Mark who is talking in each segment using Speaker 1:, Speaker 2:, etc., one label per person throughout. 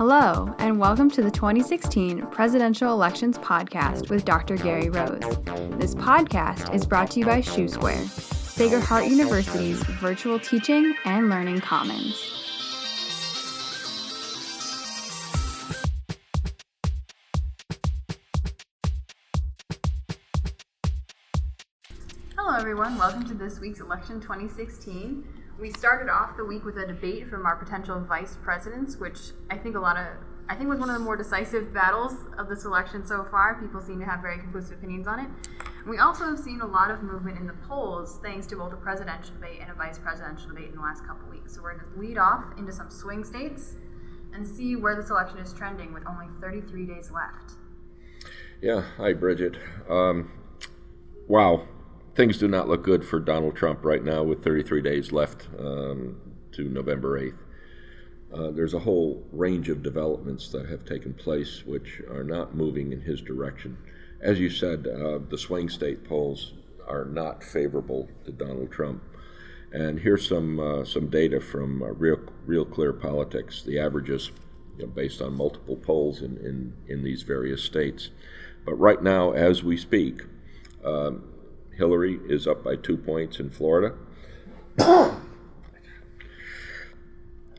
Speaker 1: Hello, and welcome to the 2016 Presidential Elections Podcast with Dr. Gary Rose. This podcast is brought to you by SHU Square, Sacred Heart University's virtual teaching and learning commons. Hello, everyone. Welcome to this week's Election 2016 we started off the week with a debate from our potential vice presidents, which I think a lot of I think was one of the more decisive battles of this election so far. People seem to have very conclusive opinions on it. we also have seen a lot of movement in the polls thanks to both a presidential debate and a vice presidential debate in the last couple weeks. So we're going to lead off into some swing states and see where this election is trending with only 33 days left.
Speaker 2: Yeah, hi Bridget. Um, wow, things do not look good for Donald Trump right now with 33 days left um, to November 8th. Uh, there's a whole range of developments that have taken place which are not moving in his direction. As you said, uh, the swing state polls are not favorable to Donald Trump. And here's some uh, some data from uh, Real Real Clear Politics. The averages, you know, based on multiple polls in, in, in these various states. But right now, as we speak, um, Hillary is up by two points in Florida.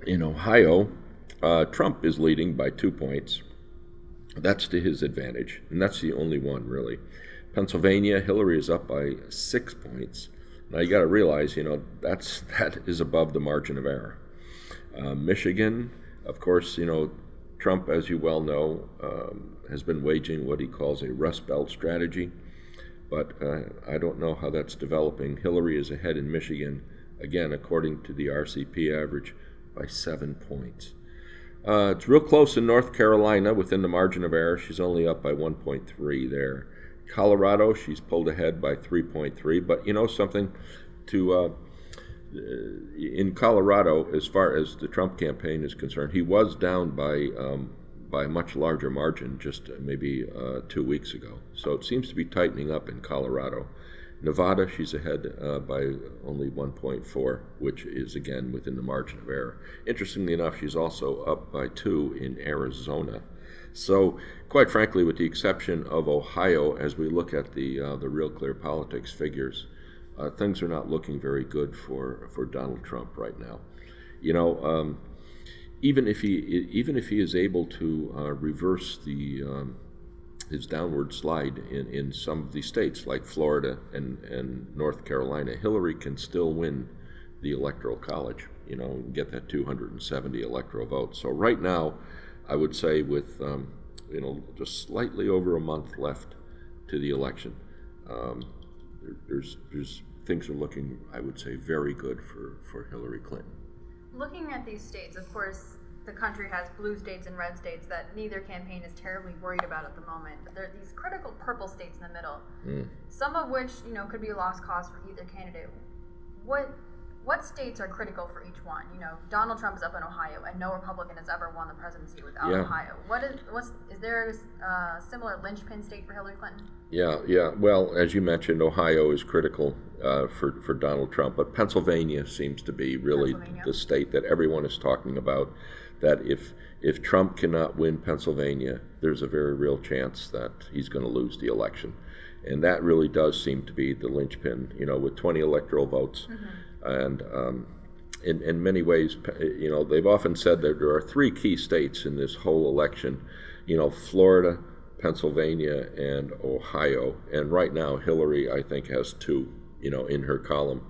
Speaker 2: in Ohio, uh, Trump is leading by two points. That's to his advantage, and that's the only one really. Pennsylvania, Hillary is up by six points. Now you got to realize, you know, that's that is above the margin of error. Uh, Michigan, of course, you know, Trump, as you well know, um, has been waging what he calls a Rust Belt strategy but uh, I don't know how that's developing. Hillary is ahead in Michigan, again, according to the RCP average, by seven points. Uh, it's real close in North Carolina within the margin of error. She's only up by 1.3 there. Colorado, she's pulled ahead by 3.3. But you know something? To uh, in Colorado, as far as the Trump campaign is concerned, he was down by um, by a much larger margin just uh, maybe uh, two weeks ago. So it seems to be tightening up in Colorado. Nevada, she's ahead uh, by only 1.4, which is again within the margin of error. Interestingly enough, she's also up by two in Arizona. So, quite frankly, with the exception of Ohio, as we look at the uh, the real clear politics figures, uh, things are not looking very good for for Donald Trump right now. You know. Um, even if he even if he is able to uh, reverse the um, his downward slide in, in some of these states like Florida and, and North Carolina, Hillary can still win the electoral college, you know, and get that 270 electoral votes. So right now, I would say with um, you know just slightly over a month left to the election, um, there, there's there's things are looking, I would say, very good for, for Hillary Clinton
Speaker 1: looking at these states, of course, the country has blue states and red states that neither campaign is terribly worried about at the moment. But there are these critical purple states in the middle, mm. some of which you know could be a lost cause for either candidate. What what states are critical for each one? You know, Donald Trump is up in Ohio, and no Republican has ever won the presidency without yeah. Ohio. What is what's is there a uh, similar linchpin state for Hillary Clinton?
Speaker 2: Yeah, yeah. Well, as you mentioned, Ohio is critical uh, for for Donald Trump, but Pennsylvania seems to be really the state that everyone is talking about. That if if Trump cannot win Pennsylvania, there's a very real chance that he's going to lose the election, and that really does seem to be the linchpin. You know, with 20 electoral votes. Mm-hmm and um, in, in many ways, you know, they've often said that there are three key states in this whole election, you know, Florida, Pennsylvania, and Ohio. And right now, Hillary, I think, has two, you know, in her column.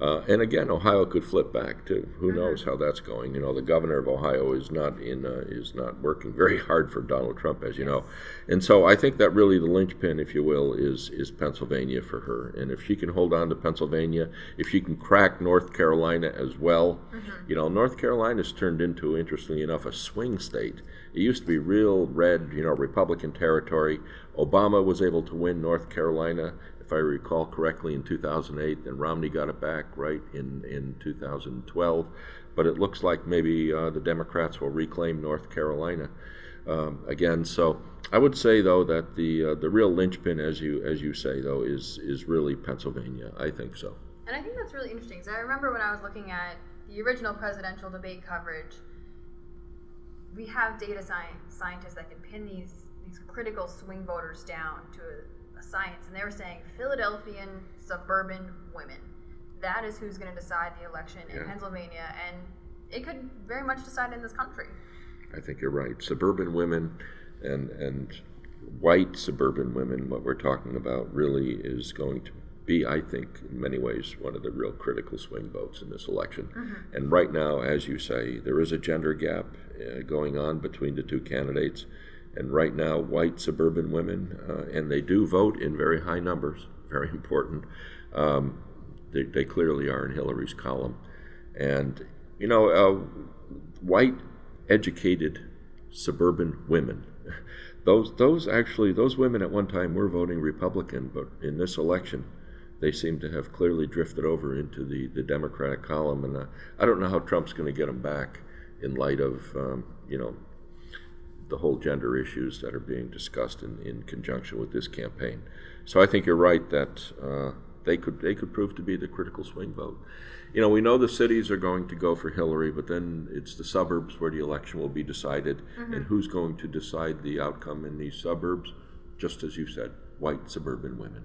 Speaker 2: Uh, and again, Ohio could flip back too. Who mm-hmm. knows how that's going? You know, the governor of Ohio is not in uh, is not working very hard for Donald Trump, as you know, and so I think that really the linchpin, if you will, is is Pennsylvania for her. And if she can hold on to Pennsylvania, if she can crack North Carolina as well, mm-hmm. you know, North Carolina's turned into, interestingly enough, a swing state. It used to be real red, you know, Republican territory. Obama was able to win North Carolina if I recall correctly, in 2008. Then Romney got it back right in, in 2012. But it looks like maybe uh, the Democrats will reclaim North Carolina um, again. So I would say though that the uh, the real linchpin, as you as you say though, is is really Pennsylvania. I think so.
Speaker 1: And I think that's really interesting. So I remember when I was looking at the original presidential debate coverage we have data science scientists that can pin these these critical swing voters down to a, a science, and they were saying Philadelphian suburban women. That is who's going to decide the election in Pennsylvania, and it could very much decide in this country.
Speaker 2: I think you're right. Suburban women and and white suburban women, what we're talking about, really is going to be, I think, in many ways, one of the real critical swing votes in this election. And right now, as you say, there is a gender gap uh, going on between the two candidates. And right now, white suburban women, uh, and they do vote in very high numbers, very important. Um, they, they clearly are in Hillary's column. And, you know, uh, white educated suburban women. Those, those actually, those women at one time were voting Republican, but in this election, they seem to have clearly drifted over into the, the Democratic column. And uh, I don't know how Trump's going to get them back in light of, um, you know, the whole gender issues that are being discussed in, in conjunction with this campaign. So I think you're right that uh, they could they could prove to be the critical swing vote. You know, we know the cities are going to go for Hillary, but then it's the suburbs where the election will be decided, and who's going to decide the outcome in these suburbs? Just as you said, white suburban women.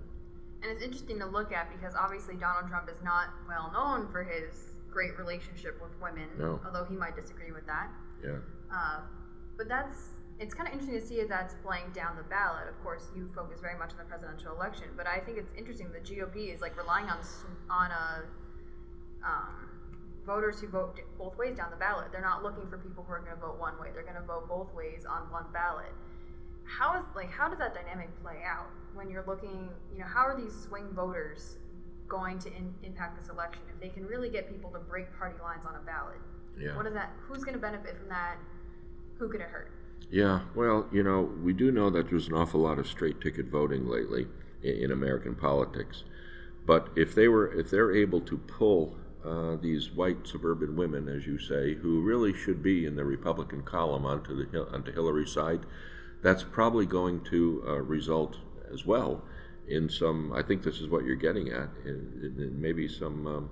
Speaker 1: And it's interesting to look at because obviously Donald Trump is not well known for his great relationship with women,
Speaker 2: No.
Speaker 1: although he might disagree with that.
Speaker 2: Yeah.
Speaker 1: Uh, but that's it's kind of interesting to see if that's playing down the ballot. Of course, you focus very much on the presidential election, but I think it's interesting the GOP is like relying on on a um, voters who vote both ways down the ballot. They're not looking for people who are going to vote one way. They're going to vote both ways on one ballot. How is like how does that dynamic play out when you're looking? You know, how are these swing voters going to in, impact this election if they can really get people to break party lines on a ballot?
Speaker 2: Yeah.
Speaker 1: What is that? Who's going to benefit from that? Who could it hurt?
Speaker 2: Yeah, well, you know, we do know that there's an awful lot of straight ticket voting lately in, in American politics. But if they were, if they're able to pull uh, these white suburban women, as you say, who really should be in the Republican column onto the onto Hillary's side, that's probably going to uh, result as well in some. I think this is what you're getting at, in, in maybe some. Um,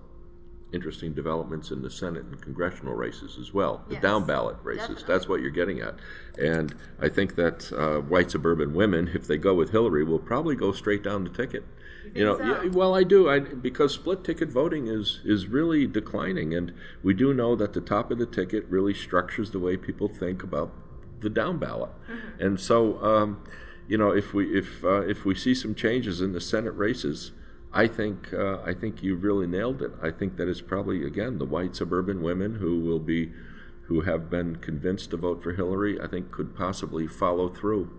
Speaker 2: Interesting developments in the Senate and congressional races as well, the
Speaker 1: Yes,
Speaker 2: down ballot races.
Speaker 1: definitely.
Speaker 2: That's what you're getting at. And I think that uh, white suburban women, if they go with Hillary, will probably go straight down the ticket. You, know,
Speaker 1: so?
Speaker 2: yeah, well, I do, I, because split ticket voting is is really declining, and we do know that the top of the ticket really structures the way people think about the down ballot.
Speaker 1: Mm-hmm.
Speaker 2: And so, um, you know, if we if uh, if we see some changes in the Senate races. I think uh, I think you really nailed it. I think that it's probably again the white suburban women who will be who have been convinced to vote for Hillary. I think could possibly follow through,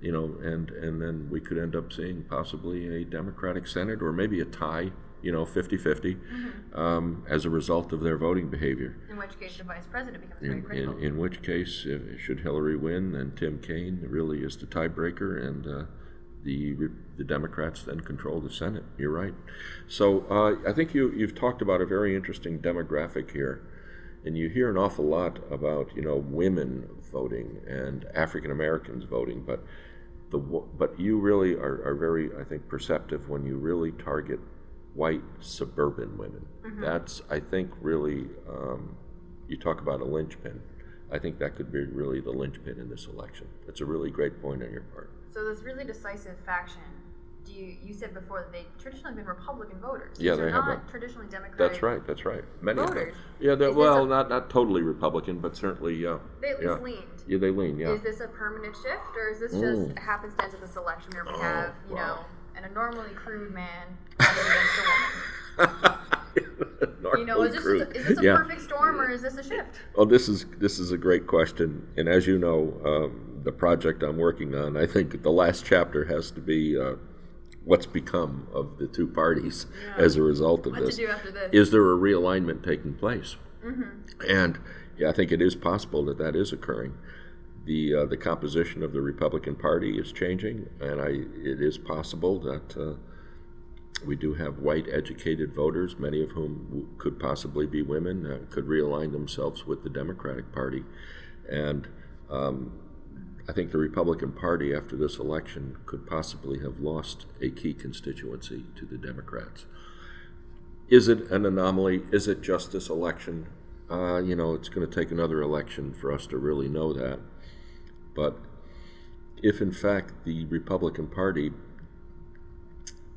Speaker 2: you know, and and then we could end up seeing possibly a Democratic Senate or maybe a tie, you know, 50-50 um, as a result of their voting behavior.
Speaker 1: In which case, the vice president becomes very critical.
Speaker 2: in, in which case, uh, should Hillary win, then Tim Kaine really is the tiebreaker, and uh, the the Democrats then control the Senate. You're right. So uh, I think you you've talked about a very interesting demographic here, and you hear an awful lot about you know women voting and African Americans voting, but the but you really are, are very I think perceptive when you really target white suburban women. That's I think really um, you talk about a linchpin. I think that could be really the linchpin in this election. That's a really great point on your part.
Speaker 1: So this really decisive faction. Do you you said before that they traditionally been Republican voters?
Speaker 2: Yeah, they
Speaker 1: are
Speaker 2: have
Speaker 1: not
Speaker 2: been.
Speaker 1: traditionally Democratic.
Speaker 2: That's right. That's right. Many of them. Yeah. They're, well,
Speaker 1: a-
Speaker 2: not not totally Republican, but certainly yeah.
Speaker 1: They at
Speaker 2: yeah.
Speaker 1: leaned.
Speaker 2: Yeah, they lean. Yeah.
Speaker 1: Is this a permanent shift, or is this just
Speaker 2: Mm.
Speaker 1: a happenstance of this election where we
Speaker 2: Oh,
Speaker 1: have, you
Speaker 2: wow.
Speaker 1: know, an abnormally crude man against a woman? You know, is this,
Speaker 2: Normally
Speaker 1: is this a
Speaker 2: Yeah.
Speaker 1: perfect storm, or is this a shift?
Speaker 2: Well, this is this is a great question, and as you know, um, the project I'm working on, I think the last chapter has to be uh, what's become of the two parties as a result of
Speaker 1: What
Speaker 2: this.
Speaker 1: to do after this?
Speaker 2: Is there a realignment taking place? And yeah, I think it is possible that that is occurring. The uh, the composition of the Republican Party is changing, and I it is possible that. Uh, we do have white educated voters, many of whom w- could possibly be women, uh, could realign themselves with the Democratic Party. And um, I think the Republican Party, after this election, could possibly have lost a key constituency to the Democrats. Is it an anomaly? Is it just this election? Uh, you know, it's going to take another election for us to really know that. But if in fact the Republican Party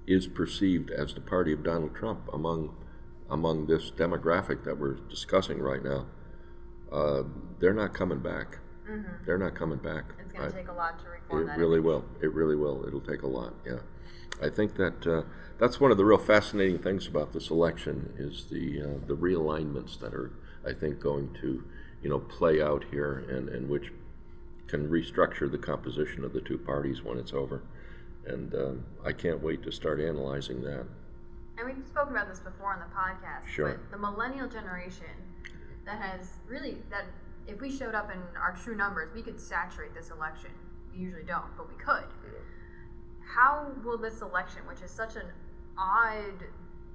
Speaker 2: is perceived as the party of Donald Trump among among this demographic that we're discussing right now, uh, they're not coming back. Mm-hmm. They're not coming back.
Speaker 1: It's going to take a lot to reform
Speaker 2: it
Speaker 1: that.
Speaker 2: It really image. will. It really will. It'll take a lot. Yeah, I think that uh, that's one of the real fascinating things about this election is the uh, the realignments that are I think going to you know play out here and, and which can restructure the composition of the two parties when it's over. And um, I can't wait to start analyzing that.
Speaker 1: And we've spoken about this before on the podcast.
Speaker 2: Sure.
Speaker 1: But the millennial generation that has really that if we showed up in our true numbers, we could saturate this election. We usually don't, but we could. Yeah. How will this election, which is such an odd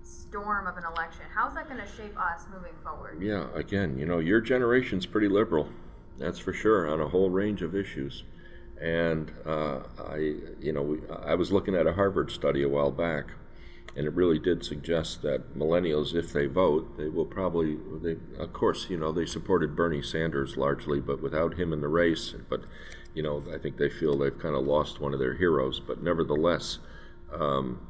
Speaker 1: storm of an election, how's that going to shape us moving forward?
Speaker 2: Yeah, again, you know, your generation's pretty liberal. That's for sure on a whole range of issues. And uh, I, you know, we, I was looking at a Harvard study a while back, and it really did suggest that millennials, if they vote, they will probably, they, of course, you know, they supported Bernie Sanders largely, but without him in the race, but, you know, I think they feel they've kind of lost one of their heroes. But nevertheless, um,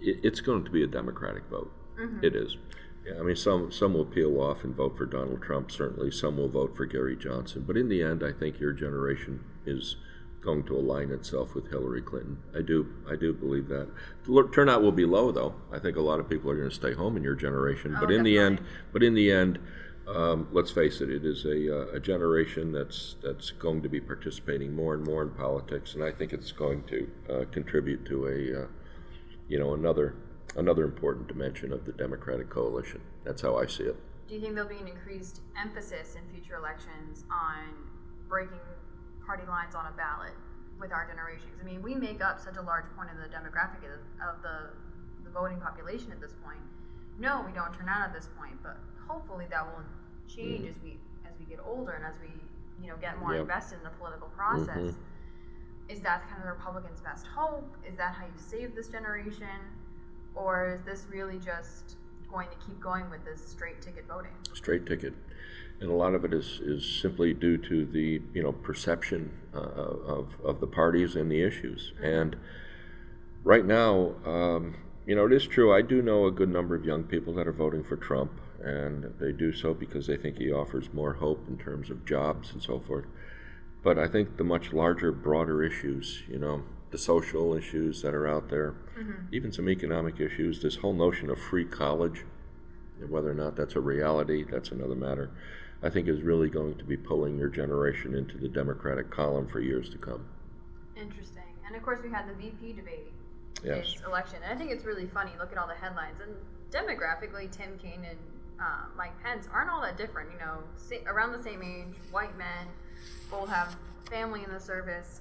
Speaker 2: it, it's going to be a Democratic vote. Mm-hmm. It is. Yeah, I mean, some some will peel off and vote for Donald Trump. Certainly, some will vote for Gary Johnson. But in the end, I think your generation is going to align itself with Hillary Clinton. I do, I do believe that. The turnout will be low, though. I think a lot of people are going to stay home in your generation.
Speaker 1: Oh,
Speaker 2: but in
Speaker 1: definitely.
Speaker 2: the end, but in the end, um, let's face it, it is a, uh, a generation that's that's going to be participating more and more in politics, and I think it's going to uh, contribute to a, uh, you know, another another important dimension of the Democratic coalition. That's how I see it.
Speaker 1: Do you think there'll be an increased emphasis in future elections on breaking party lines on a ballot with our generations? I mean, we make up such a large point of the demographic of, of the, the voting population at this point. No, we don't turn out at this point, but hopefully that will change mm-hmm. as we as we get older and as we you know get more yep. invested in the political process. Mm-hmm. Is that kind of the Republicans' best hope? Is that how you save this generation? or is this really just going to keep going with this straight ticket voting?
Speaker 2: Straight ticket, and a lot of it is, is simply due to the you know perception uh, of of the parties and the issues. And right now, um, you know, it is true. I do know a good number of young people that are voting for Trump, and they do so because they think he offers more hope in terms of jobs and so forth. But I think the much larger, broader issues, you know, the social issues that are out there, mm-hmm. even some economic issues. This whole notion of free college, whether or not that's a reality, that's another matter. I think is really going to be pulling your generation into the Democratic column for years to come.
Speaker 1: Interesting. And of course, we had the VP debate
Speaker 2: yes.
Speaker 1: this election. And I think it's really funny. Look at all the headlines. And demographically, Tim Kaine and uh, Mike Pence aren't all that different. You know, around the same age, white men, both have family in the service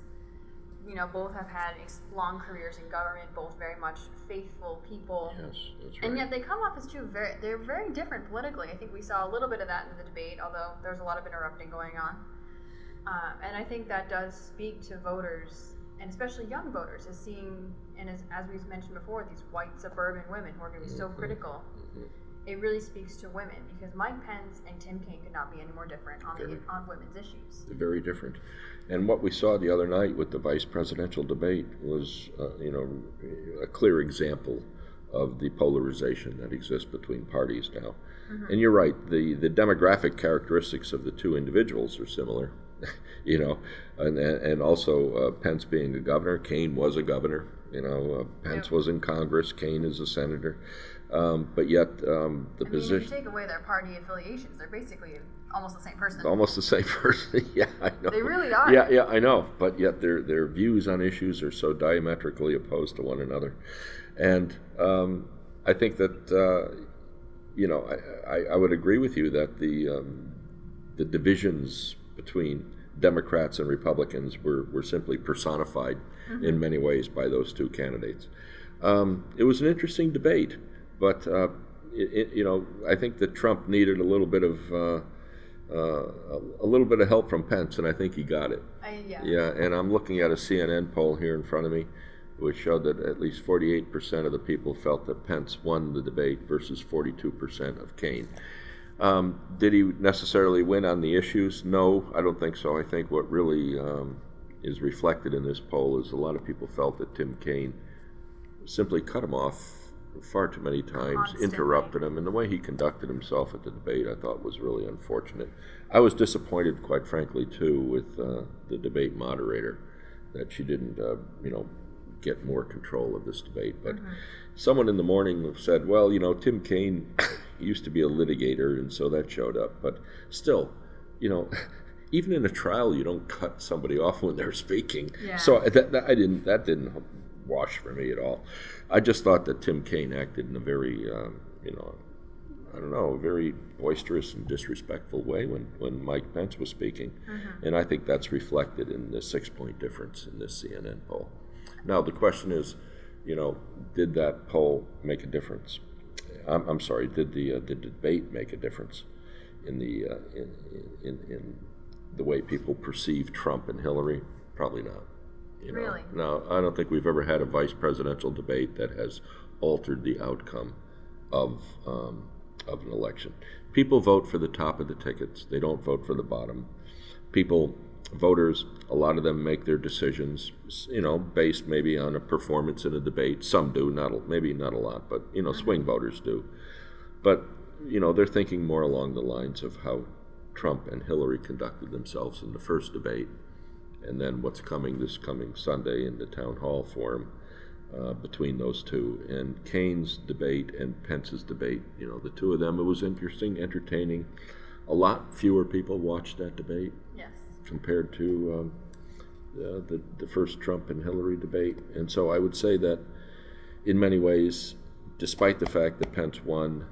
Speaker 1: you know, both have had long careers in government, both very much faithful people.
Speaker 2: Yes, that's right.
Speaker 1: And yet they come off as two very, they're very different politically. I think we saw a little bit of that in the debate, although there's a lot of interrupting going on. Uh, and I think that does speak to voters, and especially young voters, as seeing, and as, as we've mentioned before, these white suburban women who are going to be so mm-hmm. critical. It really speaks to women because Mike Pence and Tim Kaine could not be any more different on, the, on women's issues.
Speaker 2: Very different. And what we saw the other night with the vice presidential debate was, uh, you know, a clear example of the polarization that exists between parties now. Mm-hmm. And you're right, the, the demographic characteristics of the two individuals are similar, you know, and, and also uh, Pence being a governor, Kaine was a governor, you know, uh, Pence was in Congress, Kaine is a senator. Um, but yet, um, the
Speaker 1: I mean,
Speaker 2: position.
Speaker 1: You take away their party affiliations, they're basically almost the same person.
Speaker 2: Almost the same person. yeah, I know.
Speaker 1: They really are.
Speaker 2: Yeah, yeah, I know. But yet, their their views on issues are so diametrically opposed to one another, and um, I think that uh, you know I, I, I, would agree with you that the um, the divisions between Democrats and Republicans were, were simply personified mm-hmm. in many ways by those two candidates. Um, it was an interesting debate. But uh, it, it, you know, I think that Trump needed a little bit of uh, uh, a little bit of help from Pence, and I think he got it.
Speaker 1: yeah.
Speaker 2: Yeah, and I'm looking at a CNN poll here in front of me, which showed that at least 48% of the people felt that Pence won the debate versus 42% of Kaine. Um, did he necessarily win on the issues? No, I don't think so. I think what really um, is reflected in this poll is a lot of people felt that Tim Kaine simply cut him off far too many times,
Speaker 1: Constantly.
Speaker 2: interrupted him, and the way he conducted himself at the debate, I thought was really unfortunate. I was disappointed, quite frankly, too, with uh, the debate moderator that she didn't, uh, you know, get more control of this debate. But someone in the morning said, "Well, you know, Tim Kaine used to be a litigator, and so that showed up." But still, you know. Even in a trial, you don't cut somebody off when they're speaking.
Speaker 1: Yeah.
Speaker 2: So that, that I didn't. That didn't wash for me at all. I just thought that Tim Kaine acted in a very, um, you know, I don't know, a very boisterous and disrespectful way when, when Mike Pence was speaking. And I think that's reflected in the six point difference in this CNN poll. Now, the question is, you know, did that poll make a difference? I'm, I'm sorry, did the, uh, the debate make a difference in the, uh, in, in, in the way people perceive Trump and Hillary? Probably not. You know?
Speaker 1: Really?
Speaker 2: No, I don't think we've ever had a vice presidential debate that has altered the outcome of um, of an election. People vote for the top of the tickets; they don't vote for the bottom. People, voters, a lot of them make their decisions, you know, based maybe on a performance in a debate. Some do, not a- maybe not a lot, but you know, swing voters do. But you know, they're thinking more along the lines of how Trump and Hillary conducted themselves in the first debate and then what's coming this coming Sunday in the town hall forum uh, between those two. And Kaine's debate and Pence's debate, you know, the two of them, it was interesting, entertaining. A lot fewer people watched that debate
Speaker 1: Yes.
Speaker 2: compared to um, uh, the, the first Trump and Hillary debate. And so I would say that in many ways, despite the fact that Pence won,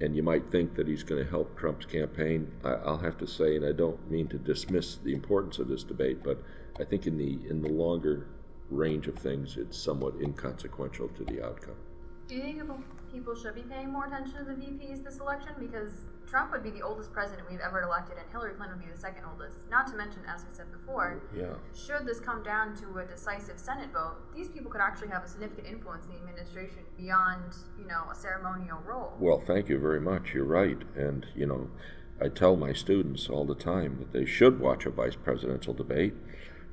Speaker 2: and you might think that he's going to help Trump's campaign, I, I'll have to say, and I don't mean to dismiss the importance of this debate, but I think in the in the longer range of things, it's somewhat inconsequential to the outcome.
Speaker 1: People should be paying more attention to the VPs this election? Because Trump would be the oldest president we've ever elected, and Hillary Clinton would be the second oldest. Not to mention, as we said before,
Speaker 2: Yeah.
Speaker 1: should this come down to a decisive Senate vote, these people could actually have a significant influence in the administration beyond, you know, a ceremonial role.
Speaker 2: Well, thank you very much. You're right. And, you know, I tell my students all the time that they should watch a vice presidential debate.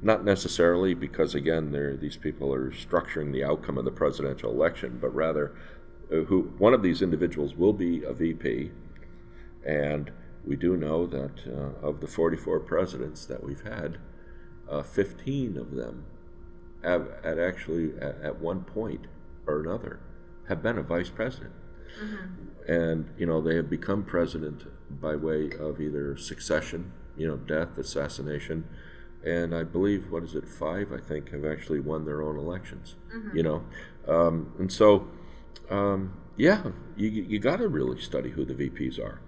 Speaker 2: Not necessarily because, again, these people are structuring the outcome of the presidential election, but rather who one of these individuals will be a VP. And we do know that uh, of the 44 presidents that we've had, uh, 15 of them have at actually at, at one point or another have been a vice president. And you know they have become president by way of either succession you know death assassination and i believe what is it five i think have actually won their own elections you know? Um, and so um, yeah you, you got to really study who the vps are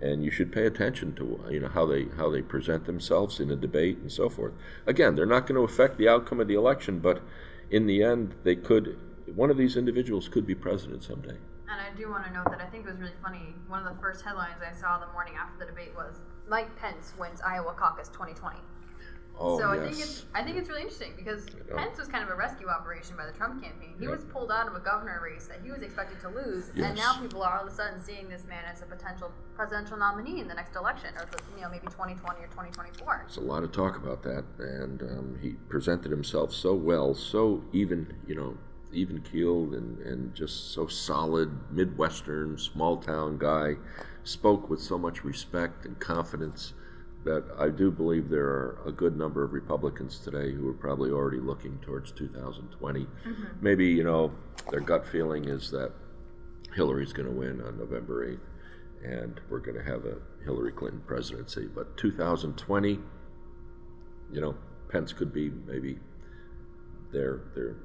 Speaker 2: and you should pay attention to you know how they how they present themselves in a debate and so forth again they're not going to affect the outcome of the election but in the end they could one of these individuals could be president someday
Speaker 1: And I do want to note that I think it was really funny. One of the first headlines I saw the morning after the debate was Mike Pence wins Iowa caucus 2020.
Speaker 2: Oh,
Speaker 1: so I think it's I think it's really interesting because. Pence was kind of a rescue operation by the Trump campaign. He
Speaker 2: Yep.
Speaker 1: was pulled out of a governor race that he was expected to lose,
Speaker 2: Yes.
Speaker 1: and now people are all of a sudden seeing this man as a potential presidential nominee in the next election, or you know maybe 2020 or 2024.
Speaker 2: There's a lot of talk about that, and um, he presented himself so well, so even, you know, even keeled and, and just so solid, Midwestern, small town guy, spoke with so much respect and confidence that I do believe there are a good number of Republicans today who are probably already looking towards 2020. Maybe, you know, their gut feeling is that Hillary's going to win on November 8th, and we're going to have a Hillary Clinton presidency. But 2020, you know, Pence could be maybe their their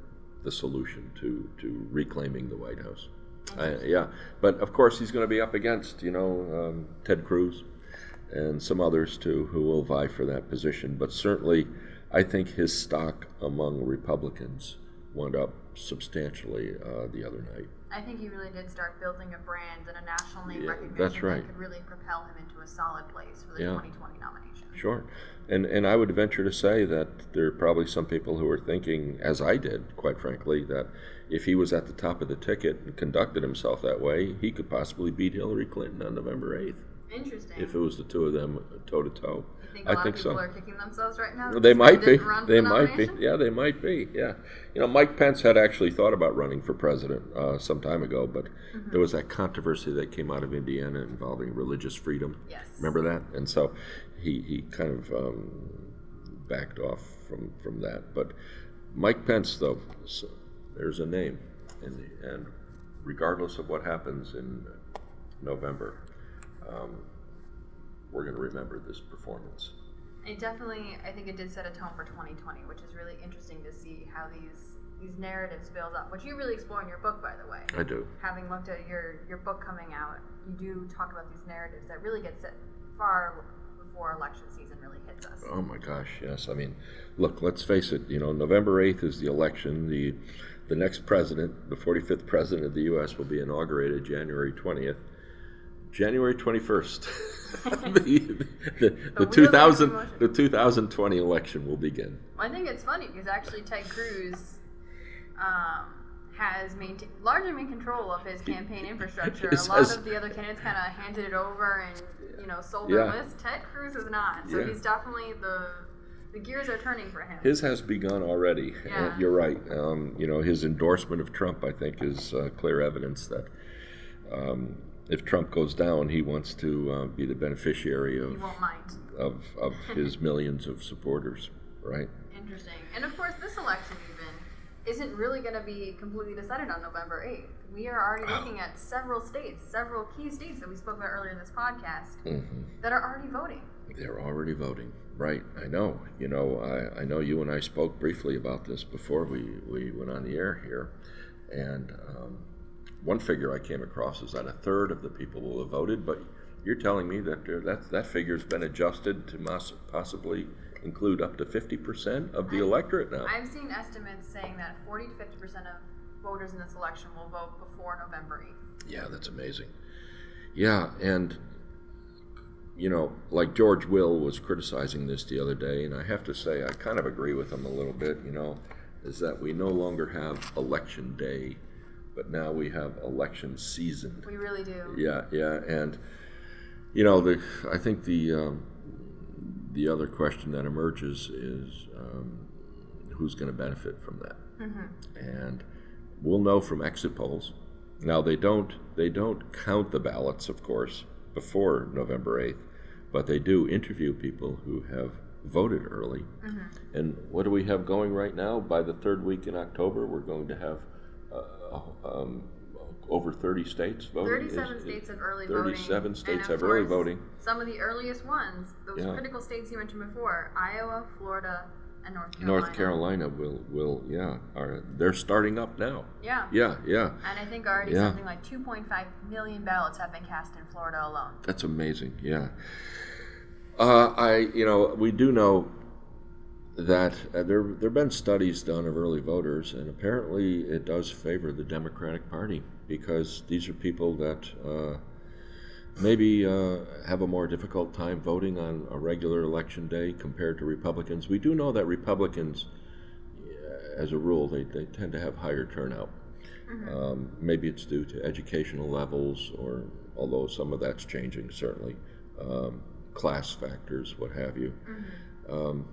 Speaker 2: the solution to to reclaiming the White House. Uh, yeah, but of course he's going to be up against you know um, Ted Cruz and some others too who will vie for that position. But certainly, I think his stock among Republicans went up substantially uh, the other night.
Speaker 1: I think he really did start building a brand and a national name
Speaker 2: Yeah,
Speaker 1: recognition
Speaker 2: that's right.
Speaker 1: that could really propel him into a solid place for the
Speaker 2: Yeah.
Speaker 1: 2020 nomination.
Speaker 2: Sure. And and I would venture to say that there are probably some people who are thinking, as I did, quite frankly, that if he was at the top of the ticket and conducted himself that way, he could possibly beat Hillary Clinton on November 8th.
Speaker 1: Interesting.
Speaker 2: If it was the two of them toe to toe.
Speaker 1: I think a
Speaker 2: I
Speaker 1: lot
Speaker 2: think
Speaker 1: of people
Speaker 2: so.
Speaker 1: are kicking themselves right now?
Speaker 2: They might be.
Speaker 1: didn't run for
Speaker 2: They
Speaker 1: the
Speaker 2: might be. Yeah, they might be. Yeah. You know, Mike Pence had actually thought about running for president uh, some time ago, but
Speaker 1: Mm-hmm.
Speaker 2: there was that controversy that came out of Indiana involving religious freedom.
Speaker 1: Yes.
Speaker 2: Remember that? And so he, he kind of um, backed off from, from that. But Mike Pence, though, so there's a name. And, and regardless of what happens in November, um, we're going to remember this performance.
Speaker 1: It definitely, I think it did set a tone for 2020, which is really interesting to see how these these narratives build up, which you really explore in your book, by the way.
Speaker 2: I do.
Speaker 1: Having looked at your your book coming out, you do talk about these narratives that really get set far before election season really hits us.
Speaker 2: Oh my gosh, yes. I mean, look, let's face it, you know, November 8th is the election. The the next president, the 45th president of the US will be inaugurated January 20th. January 21st. the, the, the, 2000 the 2020 election will begin.
Speaker 1: Well, I think it's funny because actually Ted Cruz um, has maintained largely in control of his campaign infrastructure.
Speaker 2: It
Speaker 1: a lot of the other candidates kind of handed it over and you know sold
Speaker 2: Yeah.
Speaker 1: their list. Ted Cruz is not, so
Speaker 2: Yeah.
Speaker 1: he's definitely the the gears are turning for him.
Speaker 2: His has begun already.
Speaker 1: Yeah.
Speaker 2: You're right. Um, you know, his endorsement of Trump, I think, is uh, clear evidence that um, if Trump goes down, he wants to uh, be the beneficiary of, of, of his millions of supporters, right?
Speaker 1: Interesting. And of course, this election even isn't really going to be completely decided on November 8th. We are already looking at several states, several key states that we spoke about earlier in this podcast,
Speaker 2: hmm
Speaker 1: that are already voting.
Speaker 2: They're already voting, right? I know. You know, I, I know you and I spoke briefly about this before we, we went on the air here, and um, one figure I came across is that a third of the people will have voted, but you're telling me that uh, that that figure's been adjusted to mos- possibly include up to 50% of the electorate now.
Speaker 1: I've seen estimates saying that 40 to 50 percent of voters in this election will vote before November 8th.
Speaker 2: Yeah, that's amazing. Yeah, and you know, like George Will was criticizing this the other day, and I have to say I kind of agree with him a little bit. You know, is that we no longer have election day, but now we have election season.
Speaker 1: We really do.
Speaker 2: Yeah, yeah, and you know, the I think the um, the other question that emerges is um, who's going to benefit from that, and we'll know from exit polls. Now they don't they don't count the ballots, of course, before November eighth, but they do interview people who have voted early. And what do we have going right now? By the third week in October, we're going to have um, over 30 states voting.
Speaker 1: 37
Speaker 2: is-
Speaker 1: states have early voting.
Speaker 2: 37 states have early voting.
Speaker 1: Some of the earliest ones, those
Speaker 2: Yeah.
Speaker 1: critical states you mentioned before, Iowa, Florida, and North Carolina.
Speaker 2: North Carolina will will yeah are they're starting up now.
Speaker 1: Yeah.
Speaker 2: Yeah, yeah.
Speaker 1: And I think already
Speaker 2: Yeah.
Speaker 1: something like 2.5 million ballots have been cast in Florida alone.
Speaker 2: That's amazing. Yeah. Uh, I you know we do know that uh, there there have been studies done of early voters, and apparently it does favor the Democratic Party because these are people that uh, maybe uh, have a more difficult time voting on a regular election day compared to Republicans. We do know that Republicans, uh, as a rule, they, they tend to have higher turnout. Um, maybe it's due to educational levels, or although some of that's changing, certainly, um, class factors, what have you. Um,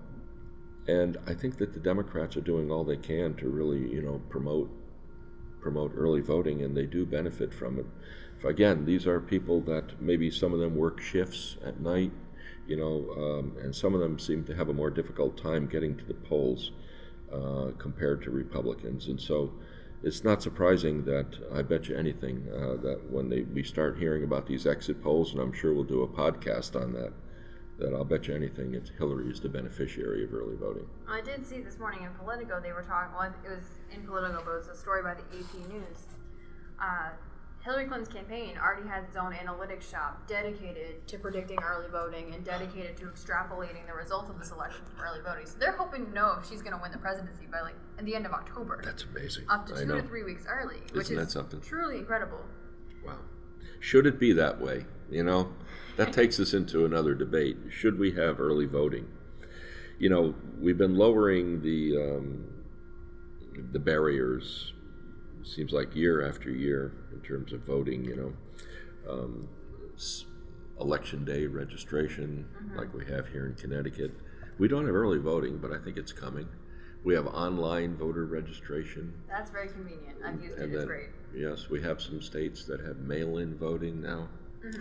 Speaker 2: and I think that the Democrats are doing all they can to really, you know, promote promote early voting, and they do benefit from it. If, again, these are people that maybe some of them work shifts at night, you know, um, and some of them seem to have a more difficult time getting to the polls uh, compared to Republicans, and so it's not surprising that I bet you anything uh, that when they we start hearing about these exit polls, and I'm sure we'll do a podcast on that, that I'll bet you anything it's Hillary is the beneficiary of early voting.
Speaker 1: I did see this morning in Politico they were talking. Well, it was in Politico, but it was a story by the AP News. Uh, Hillary Clinton's campaign already has its own analytics shop dedicated to predicting early voting and dedicated to extrapolating the results of this election from early voting. So they're hoping to know if she's going to win the presidency by like at the end of October,
Speaker 2: That's amazing.
Speaker 1: up to
Speaker 2: I
Speaker 1: two
Speaker 2: know.
Speaker 1: to three weeks early, which
Speaker 2: Isn't
Speaker 1: is
Speaker 2: that something?
Speaker 1: truly incredible.
Speaker 2: Wow. Should it be that way? You know, that takes us into another debate. Should we have early voting? You know, we've been lowering the um, the barriers seems like year after year in terms of voting. You know, um, election day registration, mm-hmm. like we have here in Connecticut. We don't have early voting, but I think it's coming. We have online voter registration.
Speaker 1: That's very convenient. I've used and it. Then, it's great.
Speaker 2: Yes, we have some states that have mail-in voting now. Mm-hmm.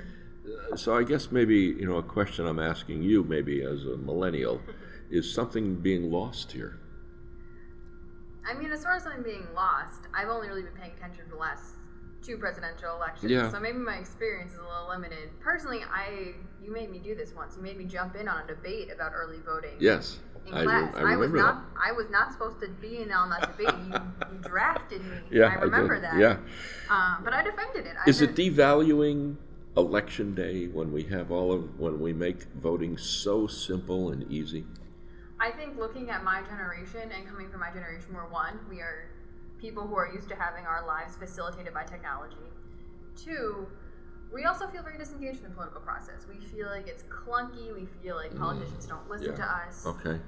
Speaker 2: So I guess maybe you know a question I'm asking you, maybe as a millennial, is something being lost here?
Speaker 1: I mean, as far as something being lost, I've only really been paying attention to the last two presidential elections.
Speaker 2: Yeah.
Speaker 1: So maybe my experience is a little limited. Personally, I you made me do this once. You made me jump in on a debate about early voting.
Speaker 2: Yes.
Speaker 1: In I, class. Re- I, I was not that. I was not supposed to be in on that debate. You, you drafted me.
Speaker 2: Yeah.
Speaker 1: I remember
Speaker 2: I
Speaker 1: that.
Speaker 2: Yeah.
Speaker 1: Um, but I defended it.
Speaker 2: I is it devaluing election day when we have all of when we make voting so simple and easy?
Speaker 1: I think looking at my generation and coming from my generation, we're one, we are people who are used to having our lives facilitated by technology. Two, we also feel very disengaged in the political process. We feel like it's clunky. We feel like mm. politicians mm, don't listen
Speaker 2: yeah.
Speaker 1: to us.
Speaker 2: Okay.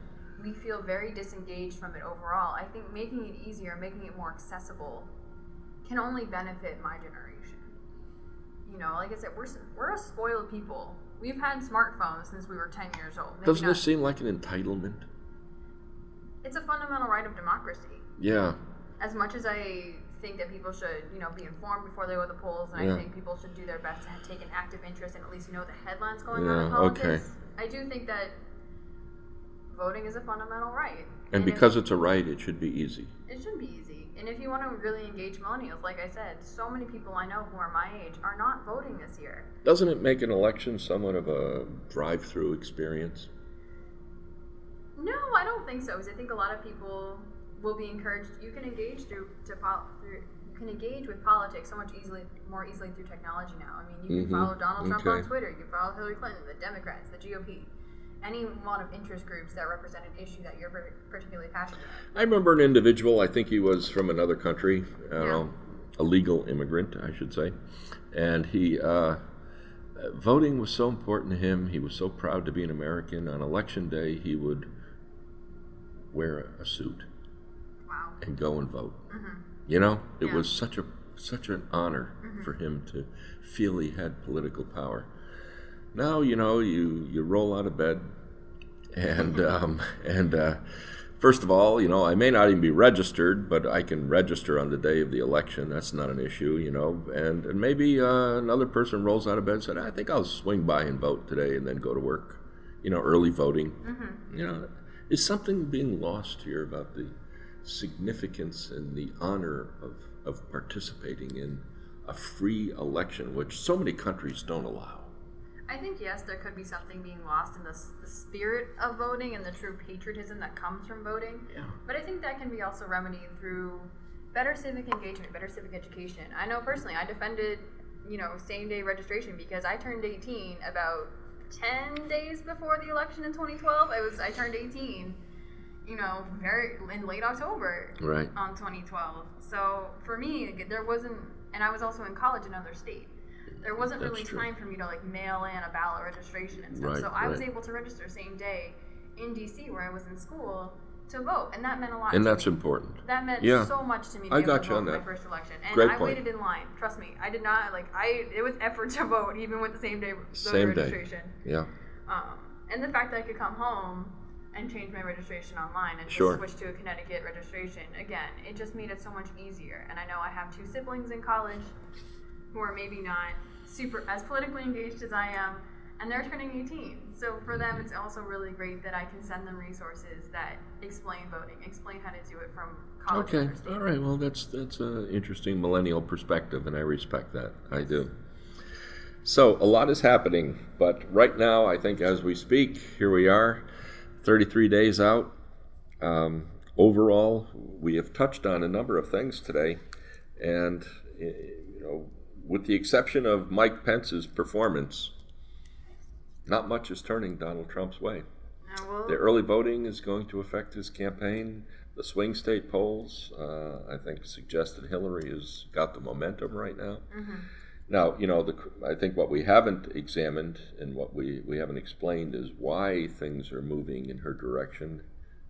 Speaker 1: We feel very disengaged from it overall. I think making it easier, making it more accessible, can only benefit my generation. You know, like I said, we're we're a spoiled people. We've had smartphones since we were ten years old.
Speaker 2: Maybe Doesn't not. this seem like an entitlement?
Speaker 1: It's a fundamental right of democracy.
Speaker 2: Yeah.
Speaker 1: As much as I think that people should, you know, be informed before they go to the polls, and yeah. I think people should do their best to take an active interest and at least know the headlines going yeah, on in politics. Okay. I do think that voting is a fundamental right.
Speaker 2: And, and because if, it's a right, it should be easy.
Speaker 1: It should be easy. And if you want to really engage millennials, like I said, so many people I know who are my age are not voting this year.
Speaker 2: Doesn't it make an election somewhat of a drive-through experience?
Speaker 1: No, I don't think so. Because I think a lot of people will be encouraged. You can engage through to through you can engage with politics so much easily more easily through technology now. I mean, you can mm-hmm. follow Donald Trump okay. on Twitter. You can follow Hillary Clinton, the Democrats, the GOP. Any one of interest groups that represent an issue that you're particularly passionate about.
Speaker 2: I remember an individual. I think he was from another country, uh, yeah. a legal immigrant, I should say, and he. Uh, voting was so important to him. He was so proud to be an American. On election day, he would wear a suit and go and vote. Mm-hmm. You know, it yeah. was such a such an honor mm-hmm. for him to feel he had political power. Now, you know, you you roll out of bed, and um, and uh, first of all, you know, I may not even be registered, but I can register on the day of the election. That's not an issue, you know. And and maybe uh, another person rolls out of bed and said, I think I'll swing by and vote today, and then go to work. You know, early voting. Mm-hmm. You know, is something being lost here about the significance and the honor of, of participating in a free election, which so many countries don't allow.
Speaker 1: I think, yes, there could be something being lost in the, the spirit of voting and the true patriotism that comes from voting.
Speaker 2: Yeah.
Speaker 1: But I think that can be also remedied through better civic engagement, better civic education. I know personally, I defended, you know, same day registration because I turned 18 about 10 days before the election in 2012. I was I turned 18 you know, very in late October,
Speaker 2: right,
Speaker 1: on 2012. So for me, there wasn't, and I was also in college in another state. There wasn't That's really true. time for me to like mail in a ballot registration and stuff.
Speaker 2: Right,
Speaker 1: so I
Speaker 2: right.
Speaker 1: was able to register same day in DC where I was in school to vote, and that meant a lot.
Speaker 2: And that's
Speaker 1: me.
Speaker 2: important.
Speaker 1: That meant
Speaker 2: yeah.
Speaker 1: so much to me.
Speaker 2: I got you on that.
Speaker 1: My first election, and
Speaker 2: Great
Speaker 1: I
Speaker 2: point.
Speaker 1: waited in line. Trust me, I did not like. I it was effort to vote, even with the same day
Speaker 2: same
Speaker 1: registration.
Speaker 2: Day. Yeah.
Speaker 1: Um, and the fact that I could come home and change my registration online and
Speaker 2: sure.
Speaker 1: just switch to a Connecticut registration. Again, it just made it so much easier. And I know I have two siblings in college who are maybe not super as politically engaged as I am, and they're turning 18. So for them, it's also really great that I can send them resources that explain voting, explain how to do it from college.
Speaker 2: Okay, all right. Well, that's that's an interesting millennial perspective, and I respect that. I do. So a lot is happening, but right now, I think as we speak, here we are. 33 days out. Um, overall, we have touched on a number of things today, and you know, with the exception of Mike Pence's performance, not much is turning Donald Trump's way. The early voting is going to affect his campaign. The swing state polls, uh, I think, suggest that Hillary has got the momentum right now. Mm-hmm. Now, you know, the, I think what we haven't examined and what we, we haven't explained is why things are moving in her direction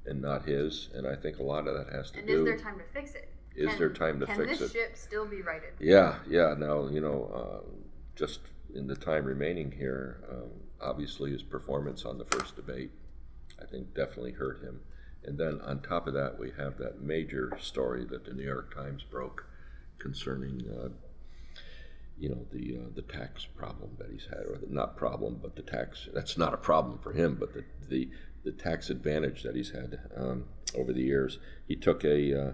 Speaker 2: and not his. And I think a lot of that has to
Speaker 1: and
Speaker 2: do.
Speaker 1: And is there time to fix it?
Speaker 2: Is
Speaker 1: Can-
Speaker 2: there time to fix it?
Speaker 1: can this ship still be righted?
Speaker 2: Yeah, yeah. Now you know, uh, just in the time remaining here, um, obviously his performance on the first debate, I think, definitely hurt him. And then on top of that, we have that major story that the New York Times broke concerning, uh, you know, the uh, the tax problem that he's had, or the, not problem, but the tax. That's not a problem for him, but the the, the tax advantage that he's had um, over the years. He took a uh,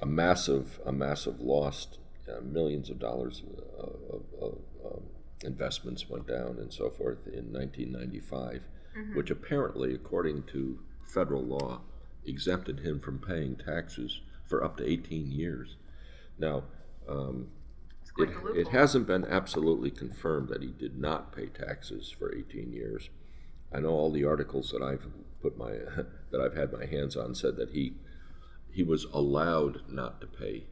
Speaker 2: a massive a massive loss. Uh, millions of dollars of, of, of um, investments went down and so forth in 1995, which apparently, according to federal law, exempted him from paying taxes for up to 18 years. Now, um, it, it hasn't been absolutely confirmed that he did not pay taxes for 18 years. I know all the articles that I've put my that I've had my hands on said that he he was allowed not to pay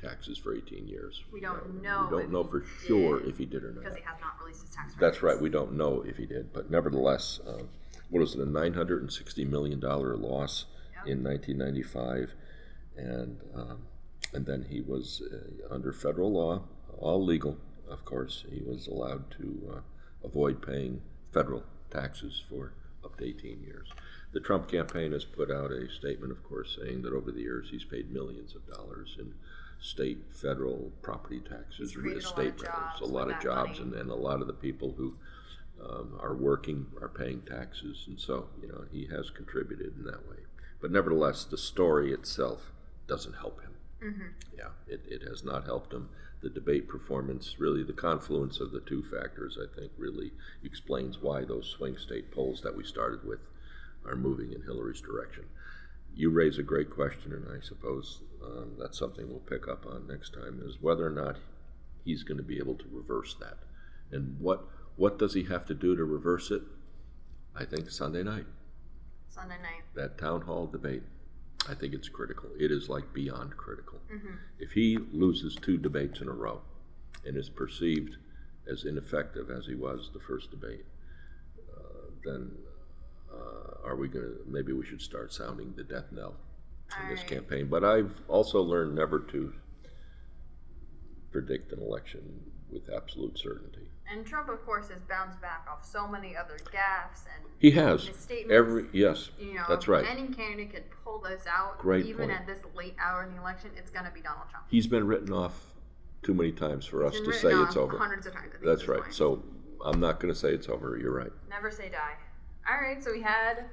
Speaker 2: taxes for 18 years.
Speaker 1: We don't
Speaker 2: Now,
Speaker 1: know
Speaker 2: We don't know
Speaker 1: he
Speaker 2: for sure
Speaker 1: did,
Speaker 2: if he did or not.
Speaker 1: because he has not released his tax. Returns.
Speaker 2: That's right. We don't know if he did, but nevertheless, uh, what was it? A 960 million dollar loss
Speaker 1: Yeah.
Speaker 2: in 1995, and um, and then he was uh, under federal law, all legal, of course. He was allowed to uh, avoid paying federal taxes for up to 18 years. The Trump campaign has put out a statement, of course, saying that over the years he's paid millions of dollars in state, federal property taxes,
Speaker 1: He's created a lot
Speaker 2: estate
Speaker 1: of
Speaker 2: rentals,
Speaker 1: jobs
Speaker 2: a lot of jobs, and, and a lot of the people who um, are working are paying taxes, and so you know he has contributed in that way. But nevertheless, the story itself doesn't help him.
Speaker 1: Mhm.
Speaker 2: Yeah, it, it has not helped him. The debate performance, really, the confluence of the two factors, I think, really explains why those swing state polls that we started with are moving in Hillary's direction. You raise a great question, and I suppose um, that's something we'll pick up on next time: is whether or not he's going to be able to reverse that, and what what does he have to do to reverse it? I think Sunday night
Speaker 1: Sunday night.
Speaker 2: that town hall debate. I think it's critical. It is like beyond critical.
Speaker 1: Mhm.
Speaker 2: If he loses two debates in a row and is perceived as ineffective as he was the first debate, uh, then uh, are we going to? Maybe we should start sounding the death knell in this
Speaker 1: Alright.
Speaker 2: campaign. But I've also learned never to predict an election with absolute certainty.
Speaker 1: And Trump, of course, has bounced back off so many other gaffes and
Speaker 2: He has
Speaker 1: misstatements.
Speaker 2: every yes.
Speaker 1: you know,
Speaker 2: that's right.
Speaker 1: Any candidate could pull this out,
Speaker 2: Great
Speaker 1: even
Speaker 2: point.
Speaker 1: at this late hour in the election, it's going to be Donald Trump.
Speaker 2: He's been written off too many times for us to say it's over.
Speaker 1: Hundreds of times. At
Speaker 2: That's right.
Speaker 1: point.
Speaker 2: So I'm not going to say it's over. You're right.
Speaker 1: Never say die. All right, so we had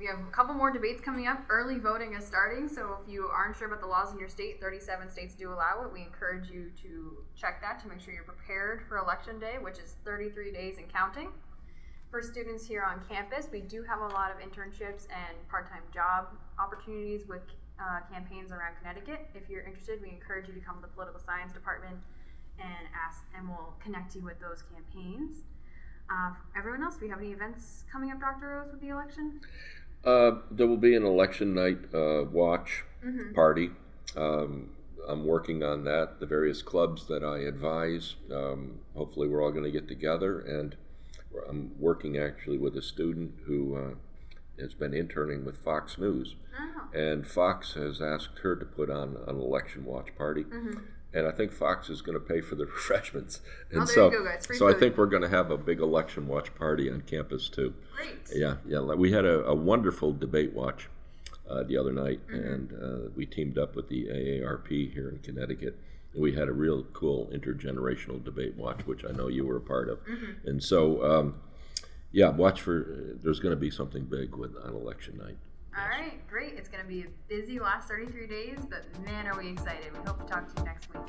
Speaker 1: we have a couple more debates coming up. Early voting is starting, so if you aren't sure about the laws in your state, 37 states do allow it. We encourage you to check that to make sure you're prepared for election day, which is 33 days and counting. For students here on campus, we do have a lot of internships and part-time job opportunities with uh, campaigns around Connecticut. If you're interested, we encourage you to come to the political science department and ask, and we'll connect you with those campaigns. Uh, everyone else, do we have any events coming up, Dr. Rose, with the election?
Speaker 2: Uh, there will be an election night uh, watch
Speaker 1: Mm-hmm.
Speaker 2: party. Um, I'm working on that. The various clubs that I advise. Um, hopefully, we're all going to get together, and I'm working actually with a student who uh, has been interning with Fox News,
Speaker 1: Oh.
Speaker 2: and Fox has asked her to put on an election watch party.
Speaker 1: Mm-hmm.
Speaker 2: And I think Fox is going to pay for the refreshments. And
Speaker 1: Oh, there
Speaker 2: so,
Speaker 1: you go,
Speaker 2: so I think we're going to have a big election watch party on campus too.
Speaker 1: Great.
Speaker 2: Yeah, yeah. We had a, a wonderful debate watch uh, the other night,
Speaker 1: Mm-hmm.
Speaker 2: and uh, we teamed up with the AARP here in Connecticut. And we had a real cool intergenerational debate watch, which I know you were a part of.
Speaker 1: Mm-hmm.
Speaker 2: And so, um, yeah, watch for. Uh, there's going to be something big with on election night.
Speaker 1: All right, great. It's going to be a busy last 33 days, but man, are we excited. We hope to talk to you next week.